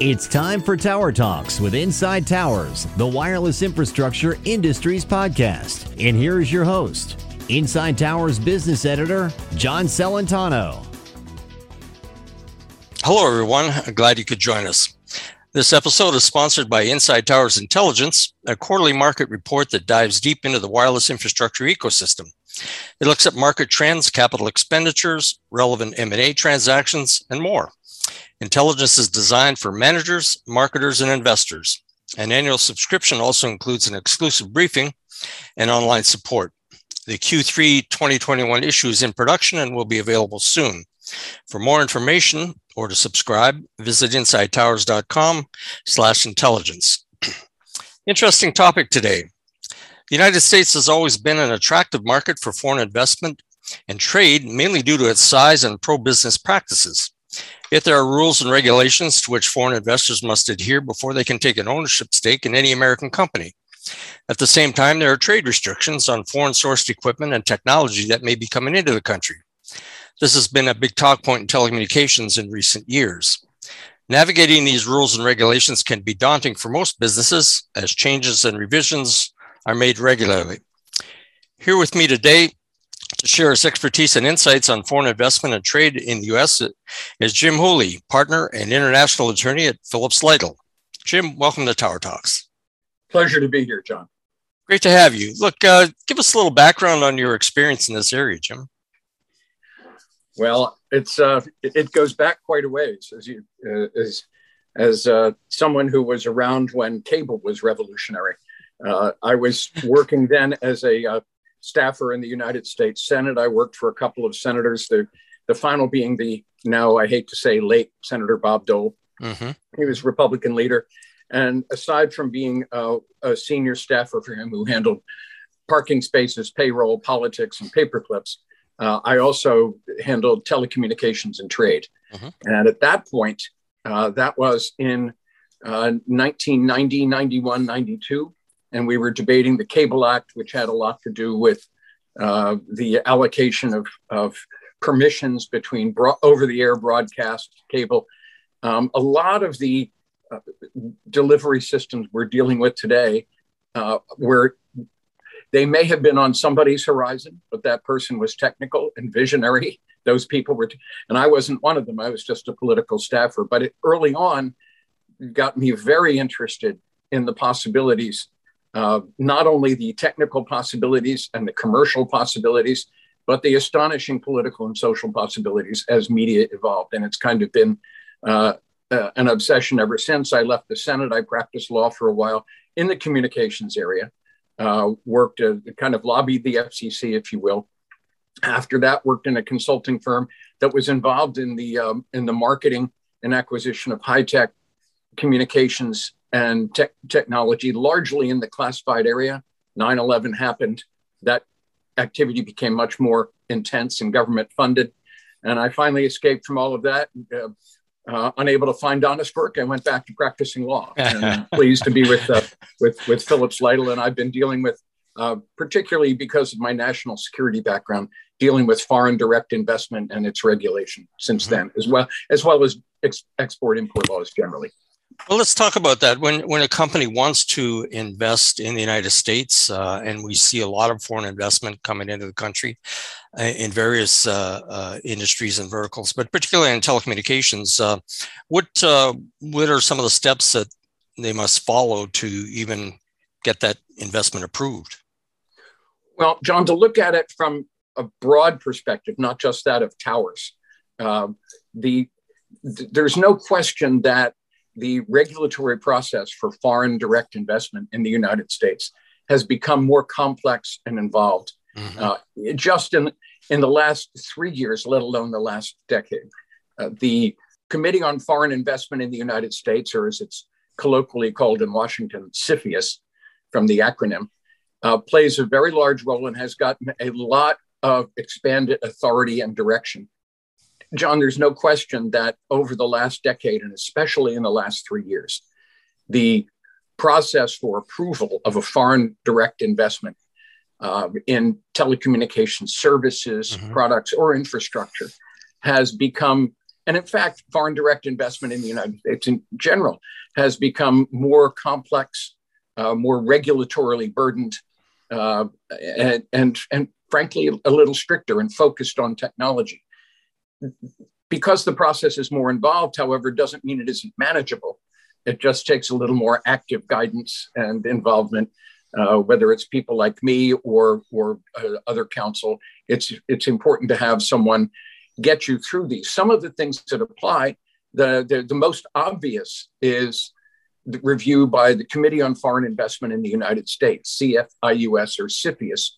It's time for Tower Talks with Inside Towers, the wireless infrastructure industries podcast. And here is your host, Inside Towers business editor, John Celentano. Hello, everyone. Glad you could join us. This episode is sponsored by Inside Towers Intelligence, a quarterly market report that dives deep into the wireless infrastructure ecosystem. It looks at market trends, capital expenditures, relevant M&A transactions, and more. Intelligence is designed for managers, marketers, and investors. An annual subscription also includes an exclusive briefing and online support. The Q3 2021 issue is in production and will be available soon. For more information or to subscribe, visit insidetowers.com slash intelligence. Interesting topic today. The United States has always been an attractive market for foreign investment and trade, mainly due to its size and pro-business practices. Yet there are rules and regulations to which foreign investors must adhere before they can take an ownership stake in any American company. At the same time, there are trade restrictions on foreign sourced equipment and technology that may be coming into the country. This has been a big talk point in telecommunications in recent years. Navigating these rules and regulations can be daunting for most businesses as changes and revisions are made regularly. Here with me today to share his expertise and insights on foreign investment and trade in the U.S. is Jim Wholey, partner and international attorney at Phillips Lytle. Jim, welcome to Tower Talks. Pleasure to be here, John. Great to have you. Look, uh, give us a little background on your experience in this area, Jim. Well, it's uh, it goes back quite a ways, as you uh, as as uh, someone who was around when cable was revolutionary. Uh, I was working then as a uh, staffer in the United States Senate. I worked for a couple of senators, the, the final being the now, I hate to say, late Senator Bob Dole. Mm-hmm. He was Republican leader. And aside from being a senior staffer for him who handled parking spaces, payroll, politics, and paperclips, uh, I also handled telecommunications and trade. Mm-hmm. And at that point, uh, that was in uh, 1990, 91, 92 and we were debating the Cable Act, which had a lot to do with uh, the allocation of, of permissions between bro- over the air broadcast cable. Um, a lot of the uh, delivery systems we're dealing with today uh, were they may have been on somebody's horizon, but that person was technical and visionary. Those people were, t- and I wasn't one of them. I was just a political staffer. But it, early on, got me very interested in the possibilities uh, not only the technical possibilities and the commercial possibilities, but the astonishing political and social possibilities as media evolved. And it's kind of been uh, uh, an obsession ever since. I left the Senate. I practiced law for a while in the communications area, uh, worked, uh, kind of lobbied the FCC, if you will. After that, worked in a consulting firm that was involved in the um, in the marketing and acquisition of high tech communications and te- technology, largely in the classified area. 9 11 happened. That activity became much more intense and government funded. And I finally escaped from all of that. Uh, uh, unable to find honest work, I went back to practicing law. And I'm pleased to be with, uh, with, with Phillips Lytle. And I've been dealing with, uh, particularly because of my national security background, dealing with foreign direct investment and its regulation since mm-hmm. then, as well as well as ex- export import laws generally. Well, let's talk about that. When when a company wants to invest in the United States, uh, and we see a lot of foreign investment coming into the country uh, in various uh, uh industries and verticals, but particularly in telecommunications, uh, what uh, what are some of the steps that they must follow to even get that investment approved? Well, John, to look at it from a broad perspective, not just that of towers, the there's no question that the regulatory process for foreign direct investment in the United States has become more complex and involved mm-hmm. uh, just in, in the last three years, let alone the last decade. Uh, the Committee on Foreign Investment in the United States, or as it's colloquially called in Washington, CFIUS from the acronym, uh, plays a very large role and has gotten a lot of expanded authority and direction John, there's no question that over the last decade, and especially in the last three years, the process for approval of a foreign direct investment uh, in telecommunications services, mm-hmm. products, or infrastructure has become And in fact, foreign direct investment in the United States in general has become more complex, uh, more regulatorily burdened, uh, and, and, and frankly, a little stricter and focused on technology. Because the process is more involved, however, doesn't mean it isn't manageable. It just takes a little more active guidance and involvement, uh, whether it's people like me or, or uh, other counsel. It's, it's important to have someone get you through these. Some of the things that apply, the, the, the most obvious is the review by the Committee on Foreign Investment in the United States, CFIUS or CFIUS,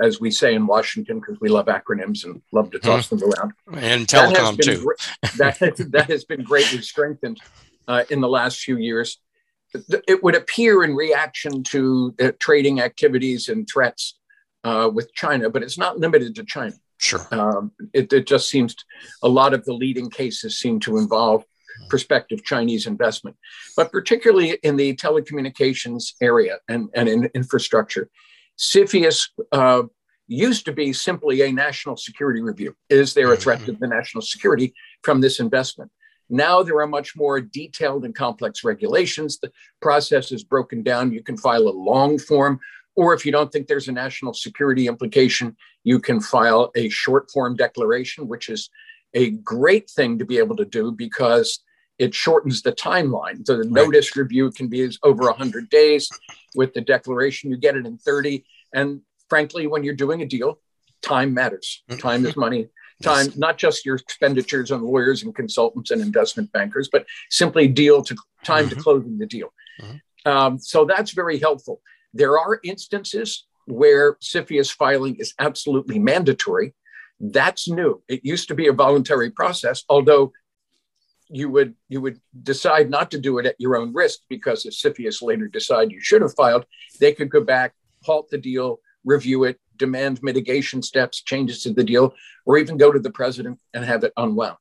as we say in Washington, because we love acronyms and love to toss mm-hmm. them around. And telecom, that too. that, that has been greatly strengthened uh, in the last few years. It would appear in reaction to uh, trading activities and threats uh, with China, but it's not limited to China. Sure. Um, it, it, just seems a lot of the leading cases seem to involve prospective Chinese investment, but particularly in the telecommunications area and, and in infrastructure. CFIUS uh, used to be simply a national security review. Is there a threat to mm-hmm. the national security from this investment? Now there are much more detailed and complex regulations. The process is broken down. You can file a long form or if you don't think there's a national security implication, you can file a short form declaration, which is a great thing to be able to do because it shortens the timeline. So the right. notice review can be over 100 days. With the declaration, you get it in 30. And frankly, when you're doing a deal, time matters. Time is money. Time, yes. not just your expenditures on lawyers and consultants and investment bankers, but simply deal to time mm-hmm. to closing the deal. Mm-hmm. Um, so that's very helpful. There are instances where CFIUS filing is absolutely mandatory. That's new. It used to be a voluntary process, although you would you would decide not to do it at your own risk because if CFIUS later decide you should have filed, they could go back, halt the deal, review it, demand mitigation steps, changes to the deal, or even go to the president and have it unwound.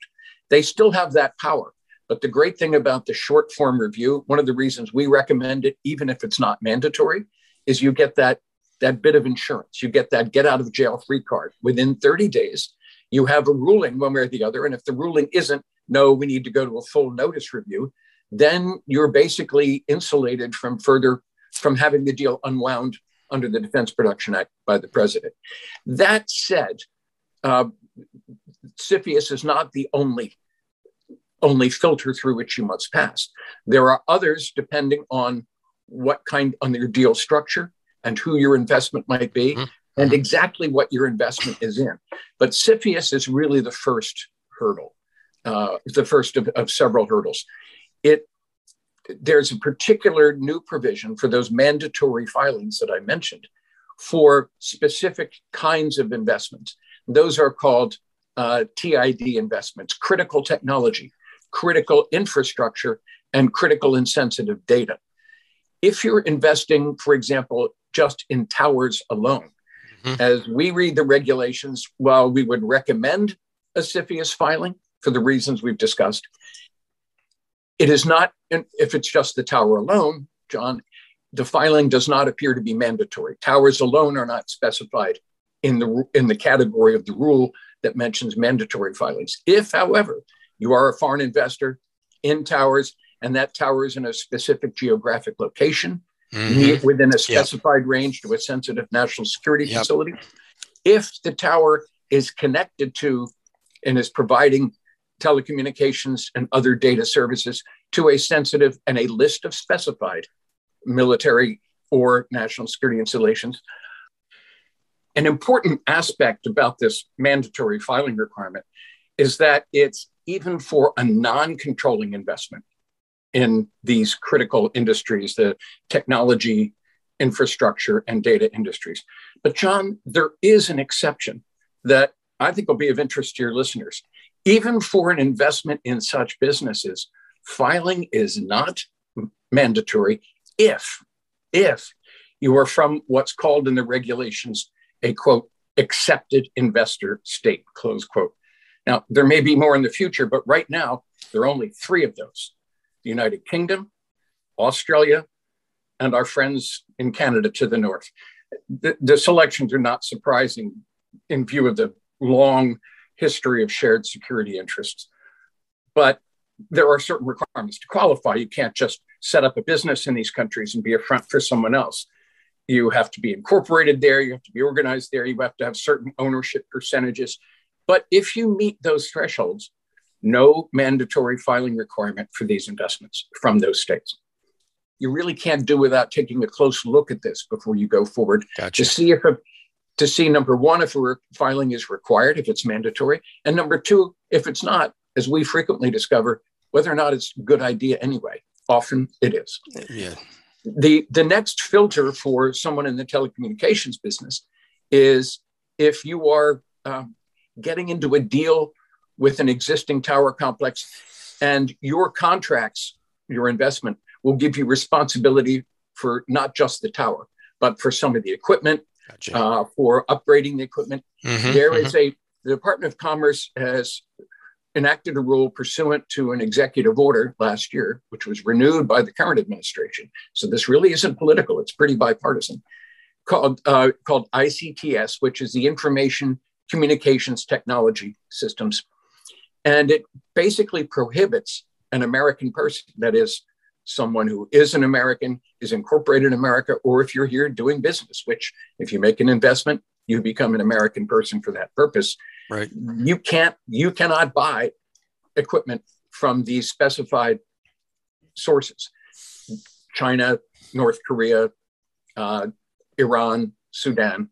They still have that power. But the great thing about the short form review, one of the reasons we recommend it, even if it's not mandatory, is you get that that bit of insurance. You get that get out of jail free card within 30 days. You have a ruling one way or the other. And if the ruling isn't, no, we need to go to a full notice review, then you're basically insulated from further, from having the deal unwound under the Defense Production Act by the president. That said, uh, CFIUS is not the only only filter through which you must pass. There are others depending on what kind on your deal structure and who your investment might be mm-hmm. and exactly what your investment is in. But CFIUS is really the first hurdle, uh, the first of, of several hurdles. It there's a particular new provision for those mandatory filings that I mentioned for specific kinds of investments. Those are called uh, TID investments, critical technology, critical infrastructure, and critical and sensitive data. If you're investing, for example, just in towers alone, mm-hmm. as we read the regulations, while we would recommend a CFIUS filing for the reasons we've discussed, it is not, if it's just the tower alone, John, the filing does not appear to be mandatory. Towers alone are not specified in the, in the category of the rule that mentions mandatory filings. If, however, you are a foreign investor in towers and that tower is in a specific geographic location mm-hmm. within a specified yep. range to a sensitive national security yep. facility. If the tower is connected to and is providing telecommunications and other data services to a sensitive and a list of specified military or national security installations. An important aspect about this mandatory filing requirement is that it's even for a non controlling investment in these critical industries, the technology, infrastructure, and data industries. But, John, there is an exception that I think will be of interest to your listeners. Even for an investment in such businesses, filing is not mandatory if, if you are from what's called in the regulations a quote, accepted investor state, close quote. Now, there may be more in the future, but right now, there are only three of those the United Kingdom, Australia, and our friends in Canada to the north. The, the, selections are not surprising in view of the long history of shared security interests. but there are certain requirements to qualify. You can't just set up a business in these countries and be a front for someone else. You have to be incorporated there, you have to be organized there, you have to have certain ownership percentages. But if you meet those thresholds, no mandatory filing requirement for these investments from those states. You really can't do without taking a close look at this before you go forward gotcha. to see if a, to see number one if a filing is required if it's mandatory, and number two if it's not, as we frequently discover, whether or not it's a good idea anyway. Often it is. Yeah. The, the next filter for someone in the telecommunications business is if you are um, getting into a deal with an existing tower complex and your contracts, your investment will give you responsibility for not just the tower, but for some of the equipment, gotcha. uh, for upgrading the equipment. Mm-hmm, there mm-hmm. is a, the Department of Commerce has enacted a rule pursuant to an executive order last year, which was renewed by the current administration. So this really isn't political; it's pretty bipartisan. Called uh, called ICTS, which is the Information Communications Technology Systems, and it basically prohibits an American person, that is, someone who is an American, is incorporated in America, or if you're here doing business, which if you make an investment, you become an American person for that purpose Right. You can't, you cannot buy equipment from these specified sources China, North Korea, uh, Iran, Sudan.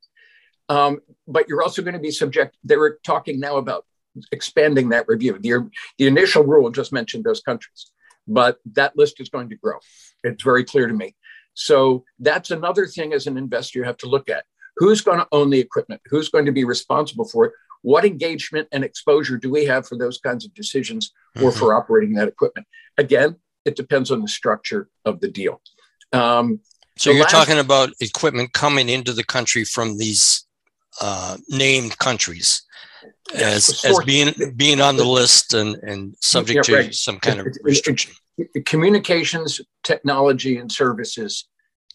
Um, but you're also going to be subject, they were talking now about expanding that review. The, the initial rule just mentioned those countries, but that list is going to grow. It's very clear to me. So that's another thing as an investor you have to look at. Who's going to own the equipment? Who's going to be responsible for it? What engagement and exposure do we have for those kinds of decisions or mm-hmm. for operating that equipment? Again, it depends on the structure of the deal. Um, so you're last, talking about equipment coming into the country from these uh, named countries as, as being being on the list and, and subject yeah, right. to some kind of restriction. Communications, technology, and services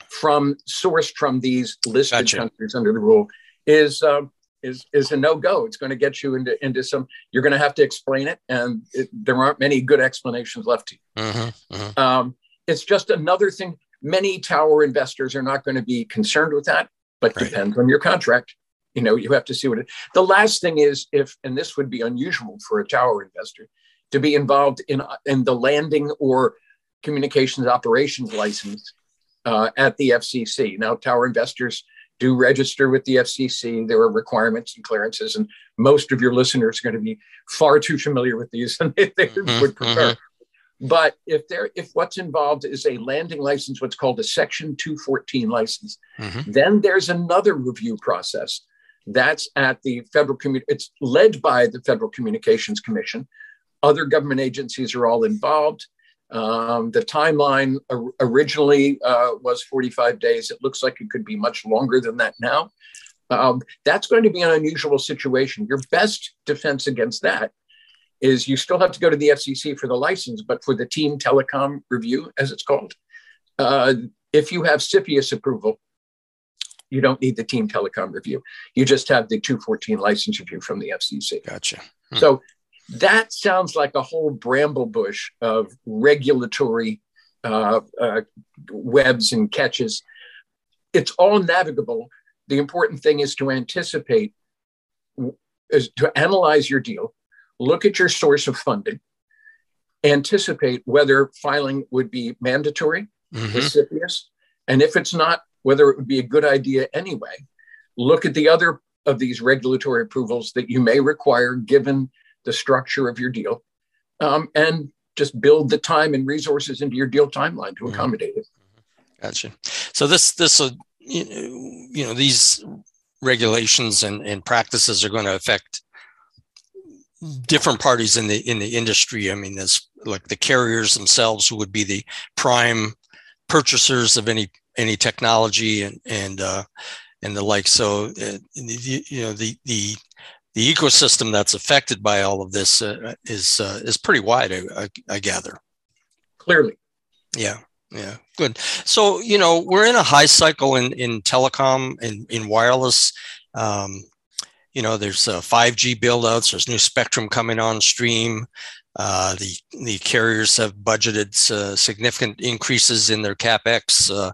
from sourced from these listed gotcha. countries under the rule is um, is is a no go. It's going to get you into into some. You're going to have to explain it, and it, there aren't many good explanations left to you. Mm-hmm, mm-hmm. Um, it's just another thing. Many tower investors are not going to be concerned with that, but right. depends on your contract. You know, you have to see what it. The last thing is if, and this would be unusual for a tower investor, to be involved in in the landing or communications operations license uh, at the FCC. Now, tower investors do register with the FCC. There are requirements and clearances, and most of your listeners are going to be far too familiar with these than they mm-hmm, would prefer. Mm-hmm. But if there, if what's involved is a landing license, what's called a Section 214 license, mm-hmm. then there's another review process. That's at the federal community. It's led by the Federal Communications Commission. Other government agencies are all involved. Um, the timeline originally uh, was 45 days. It looks like it could be much longer than that now. Um, that's going to be an unusual situation. Your best defense against that is you still have to go to the FCC for the license, but for the team telecom review, as it's called, uh, if you have CFIUS approval, you don't need the team telecom review. You just have the 214 license review from the FCC. Gotcha. Hmm. So that sounds like a whole bramble bush of regulatory uh, uh, webs and catches. It's all navigable. The important thing is to anticipate, is to analyze your deal, look at your source of funding, anticipate whether filing would be mandatory, mm-hmm. and if it's not, whether it would be a good idea anyway. Look at the other of these regulatory approvals that you may require given the structure of your deal, um, and just build the time and resources into your deal timeline to mm-hmm. accommodate it. Gotcha. So this this uh, you know these regulations and, and practices are going to affect different parties in the in the industry. I mean, there's like the carriers themselves who would be the prime purchasers of any any technology and and uh, and the like. So uh, you know the the the ecosystem that's affected by all of this uh, is uh, is pretty wide, I, I, gather. Clearly. Yeah. Yeah. Good. So you know we're in a high cycle in in telecom and in, in wireless. Um, you know, there's uh, 5G buildouts. There's new spectrum coming on stream. Uh, the the carriers have budgeted uh, significant increases in their capex uh,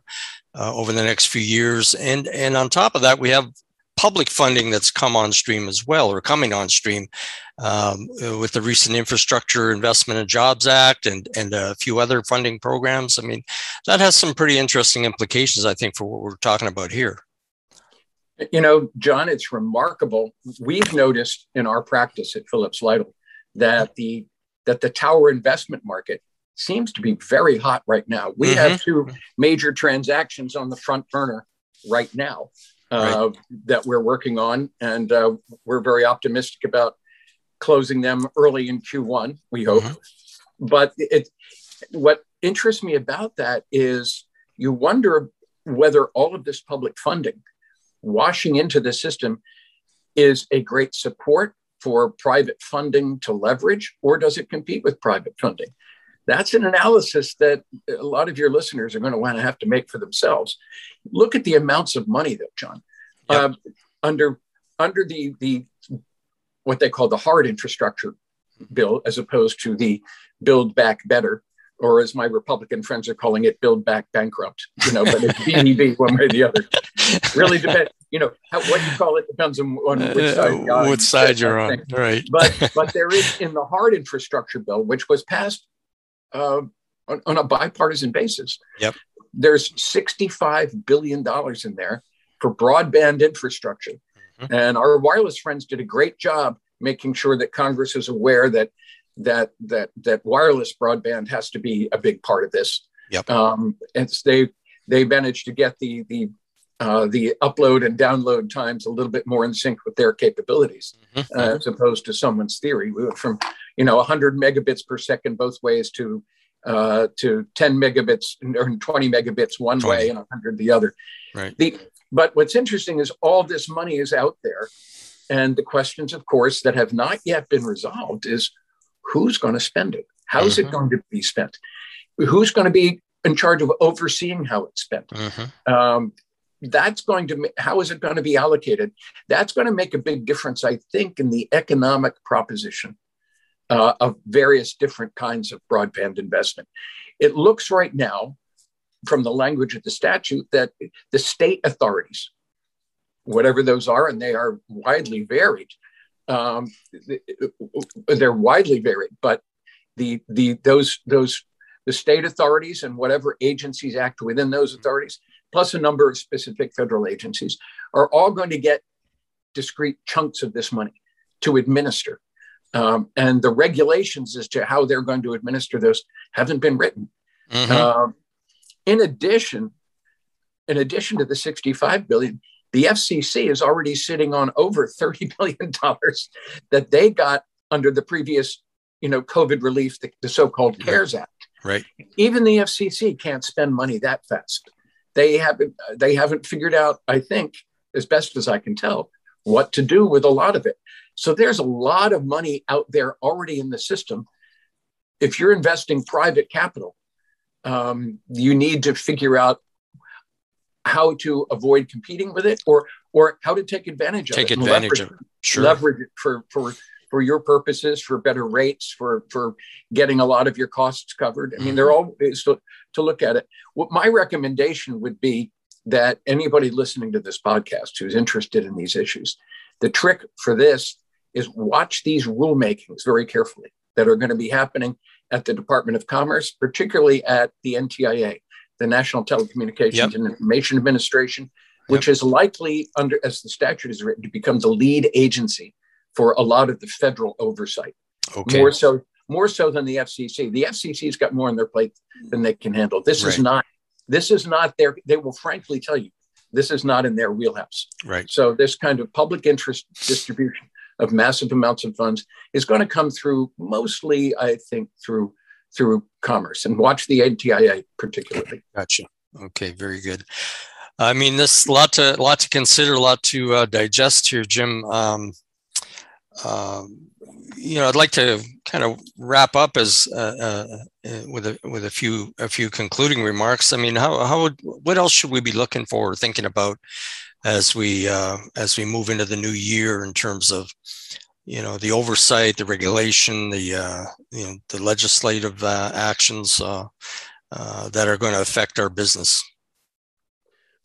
uh, over the next few years, and and on top of that, we have public funding that's come on stream as well, or coming on stream, um, with the recent Infrastructure Investment and Jobs Act and and a few other funding programs. I mean, that has some pretty interesting implications, I think, for what we're talking about here. You know, John, it's remarkable. We've noticed in our practice at Phillips Lytle that the that the tower investment market seems to be very hot right now. We mm-hmm. have two major transactions on the front burner right now uh, right. that we're working on, and uh, we're very optimistic about closing them early in Q1. We hope. Mm-hmm. But it, what interests me about that is you wonder whether all of this public funding washing into the system is a great support for private funding to leverage, or does it compete with private funding? That's an analysis that a lot of your listeners are going to want to have to make for themselves. Look at the amounts of money, though, John. Yep. Uh, under under the the what they call the hard infrastructure bill, as opposed to the Build Back Better or as my Republican friends are calling it, build back bankrupt. You know, but it's BEB one way or the other. Really depends. You know, how, what you call it depends on, on which side, uh, which side you're on. Right. But but there is in the hard infrastructure bill, which was passed uh, on, on, a bipartisan basis. Yep. There's 65 billion dollars in there for broadband infrastructure, mm-hmm. and our wireless friends did a great job making sure that Congress is aware that that that that wireless broadband has to be a big part of this. Yep. Um, and they they managed to get the the uh, the upload and download times a little bit more in sync with their capabilities, mm-hmm. uh, as opposed to someone's theory. We went from you know 100 megabits per second both ways to uh, to 10 megabits or 20 megabits one 20. way and 100 the other. Right. The, but what's interesting is all this money is out there, and the questions, of course, that have not yet been resolved is who's going to spend it? How's mm-hmm. it going to be spent? Who's going to be in charge of overseeing how it's spent? Mm-hmm. Um, that's going to how is it going to be allocated? That's going to make a big difference, I think, in the economic proposition uh, of various different kinds of broadband investment. It looks right now, from the language of the statute, that the state authorities, whatever those are, and they are widely varied, um, they're widely varied, but the the those those the state authorities and whatever agencies act within those authorities, plus a number of specific federal agencies, are all going to get discrete chunks of this money to administer. Um, and the regulations as to how they're going to administer those haven't been written. Mm-hmm. Um, in addition, in addition to the 65 billion, the FCC is already sitting on over $30 billion that they got under the previous, you know, COVID relief, the, the so-called CARES Act. Right. Even the FCC can't spend money that fast. They haven't they haven't figured out, I think, as best as I can tell, what to do with a lot of it. So there's a lot of money out there already in the system. If you're investing private capital, um, you need to figure out how to avoid competing with it or or how to take advantage take of it. Take advantage of. Sure. Leverage it for for for your purposes, for better rates, for for getting a lot of your costs covered. I mean, mm-hmm. they're all to, to look at it. What my recommendation would be that anybody listening to this podcast who's interested in these issues, the trick for this is watch these rulemakings very carefully that are going to be happening at the Department of Commerce, particularly at the NTIA the National Telecommunications yep. and Information Administration, which yep. is likely, under as the statute is written, to become the lead agency for a lot of the federal oversight. Okay. More so, more so than the FCC. The FCC's got more on their plate than they can handle. This right. is not. This is not their. They will frankly tell you, this is not in their wheelhouse. Right. So this kind of public interest distribution of massive amounts of funds is going to come through mostly, I think, through through commerce and watch the NTIA particularly. Gotcha. Okay, very good. I mean, this lot to lot to consider, a lot to uh, digest here, Jim. Um, um, you know, I'd like to kind of wrap up as uh, uh, uh, with a with a few a few concluding remarks. I mean, how how would, what else should we be looking for or thinking about as we uh, as we move into the new year in terms of you know the oversight, the regulation, the uh, you know the legislative uh, actions that are going to affect our business.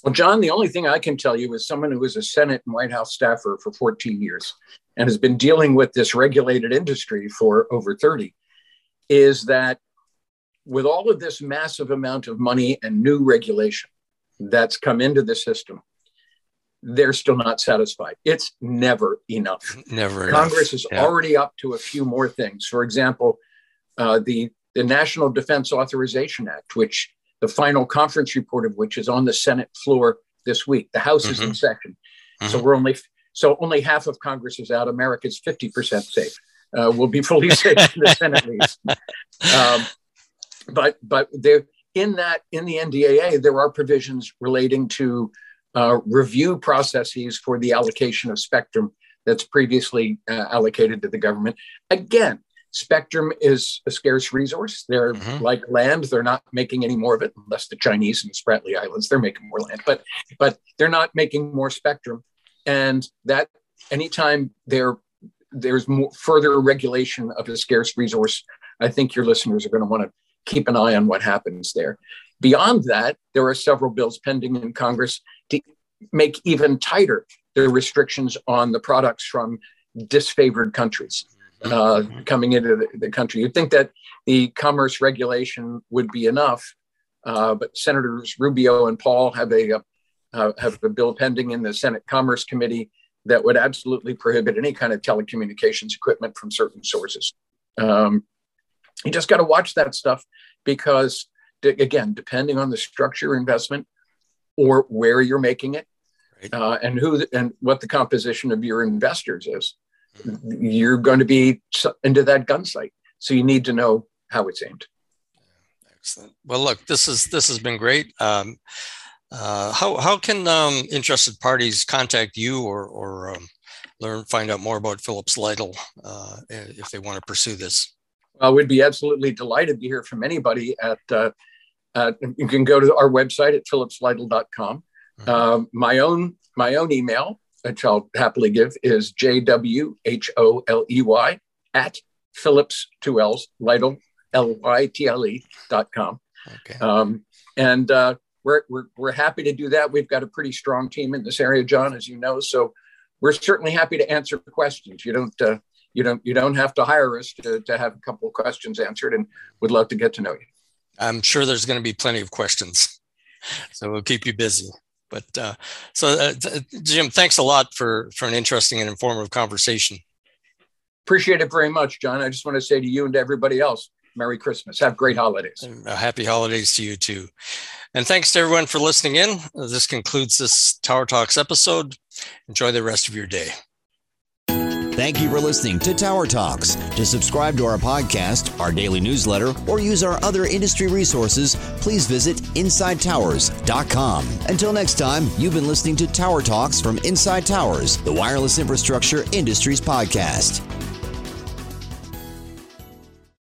Well, John, the only thing I can tell you is someone who was a Senate and White House staffer for 14 years and has been dealing with this regulated industry for over 30 is that with all of this massive amount of money and new regulation that's come into the system, they're still not satisfied. It's never enough. Never. Congress enough. is yeah. already up to a few more things. For example, uh, the the National Defense Authorization Act, which the final conference report of which is on the Senate floor this week. The House mm-hmm. is in mm-hmm. session, mm-hmm. so we're only so only half of Congress is out. America's fifty percent safe. Uh, we'll be fully safe in the Senate, at least. Um, but but there in that in the NDAA there are provisions relating to uh, review processes for the allocation of spectrum that's previously uh, allocated to the government. Again, spectrum is a scarce resource. They're mm-hmm. like land; they're not making any more of it, unless the Chinese and Spratly Islands they're making more land. But but they're not making more spectrum, and that anytime there there's more further regulation of a scarce resource, I think your listeners are going to want to keep an eye on what happens there. Beyond that, there are several bills pending in Congress to make even tighter the restrictions on the products from disfavored countries uh, coming into the, the, country. You'd think that the commerce regulation would be enough, uh, but Senators Rubio and Paul have a uh, have a bill pending in the Senate Commerce Committee that would absolutely prohibit any kind of telecommunications equipment from certain sources. Um, you just got to watch that stuff because again, depending on the structure investment or where you're making it, right. uh, and who and what the composition of your investors is, mm-hmm. you're going to be into that gun sight. So you need to know how it's aimed. Excellent. Well, look, this is this has been great. Um, uh, how how can um, interested parties contact you or or um, learn find out more about Phillips Lytle uh, if they want to pursue this? We'd be absolutely delighted to hear from anybody at, uh, uh, you can go to our website at phillipslytle.com. Mm-hmm. Uh, my own my own email, which I'll happily give, is jwholey at Phillips two L's Lytle L Y T L E dot com. Okay. Um, and uh, we're, we're we're happy to do that. We've got a pretty strong team in this area, John, as you know. So we're certainly happy to answer questions. You don't uh, you don't you don't have to hire us to, to have a couple of questions answered and would love to get to know you i'm sure there's going to be plenty of questions so we'll keep you busy but uh, so uh, jim thanks a lot for for an interesting and informative conversation appreciate it very much john i just want to say to you and to everybody else merry christmas have great holidays uh, happy holidays to you too and thanks to everyone for listening in this concludes this tower talks episode enjoy the rest of your day Thank you for listening to Tower Talks. To subscribe to our podcast, our daily newsletter, or use our other industry resources, please visit InsideTowers.com. Until next time, you've been listening to Tower Talks from Inside Towers, the wireless infrastructure industries podcast.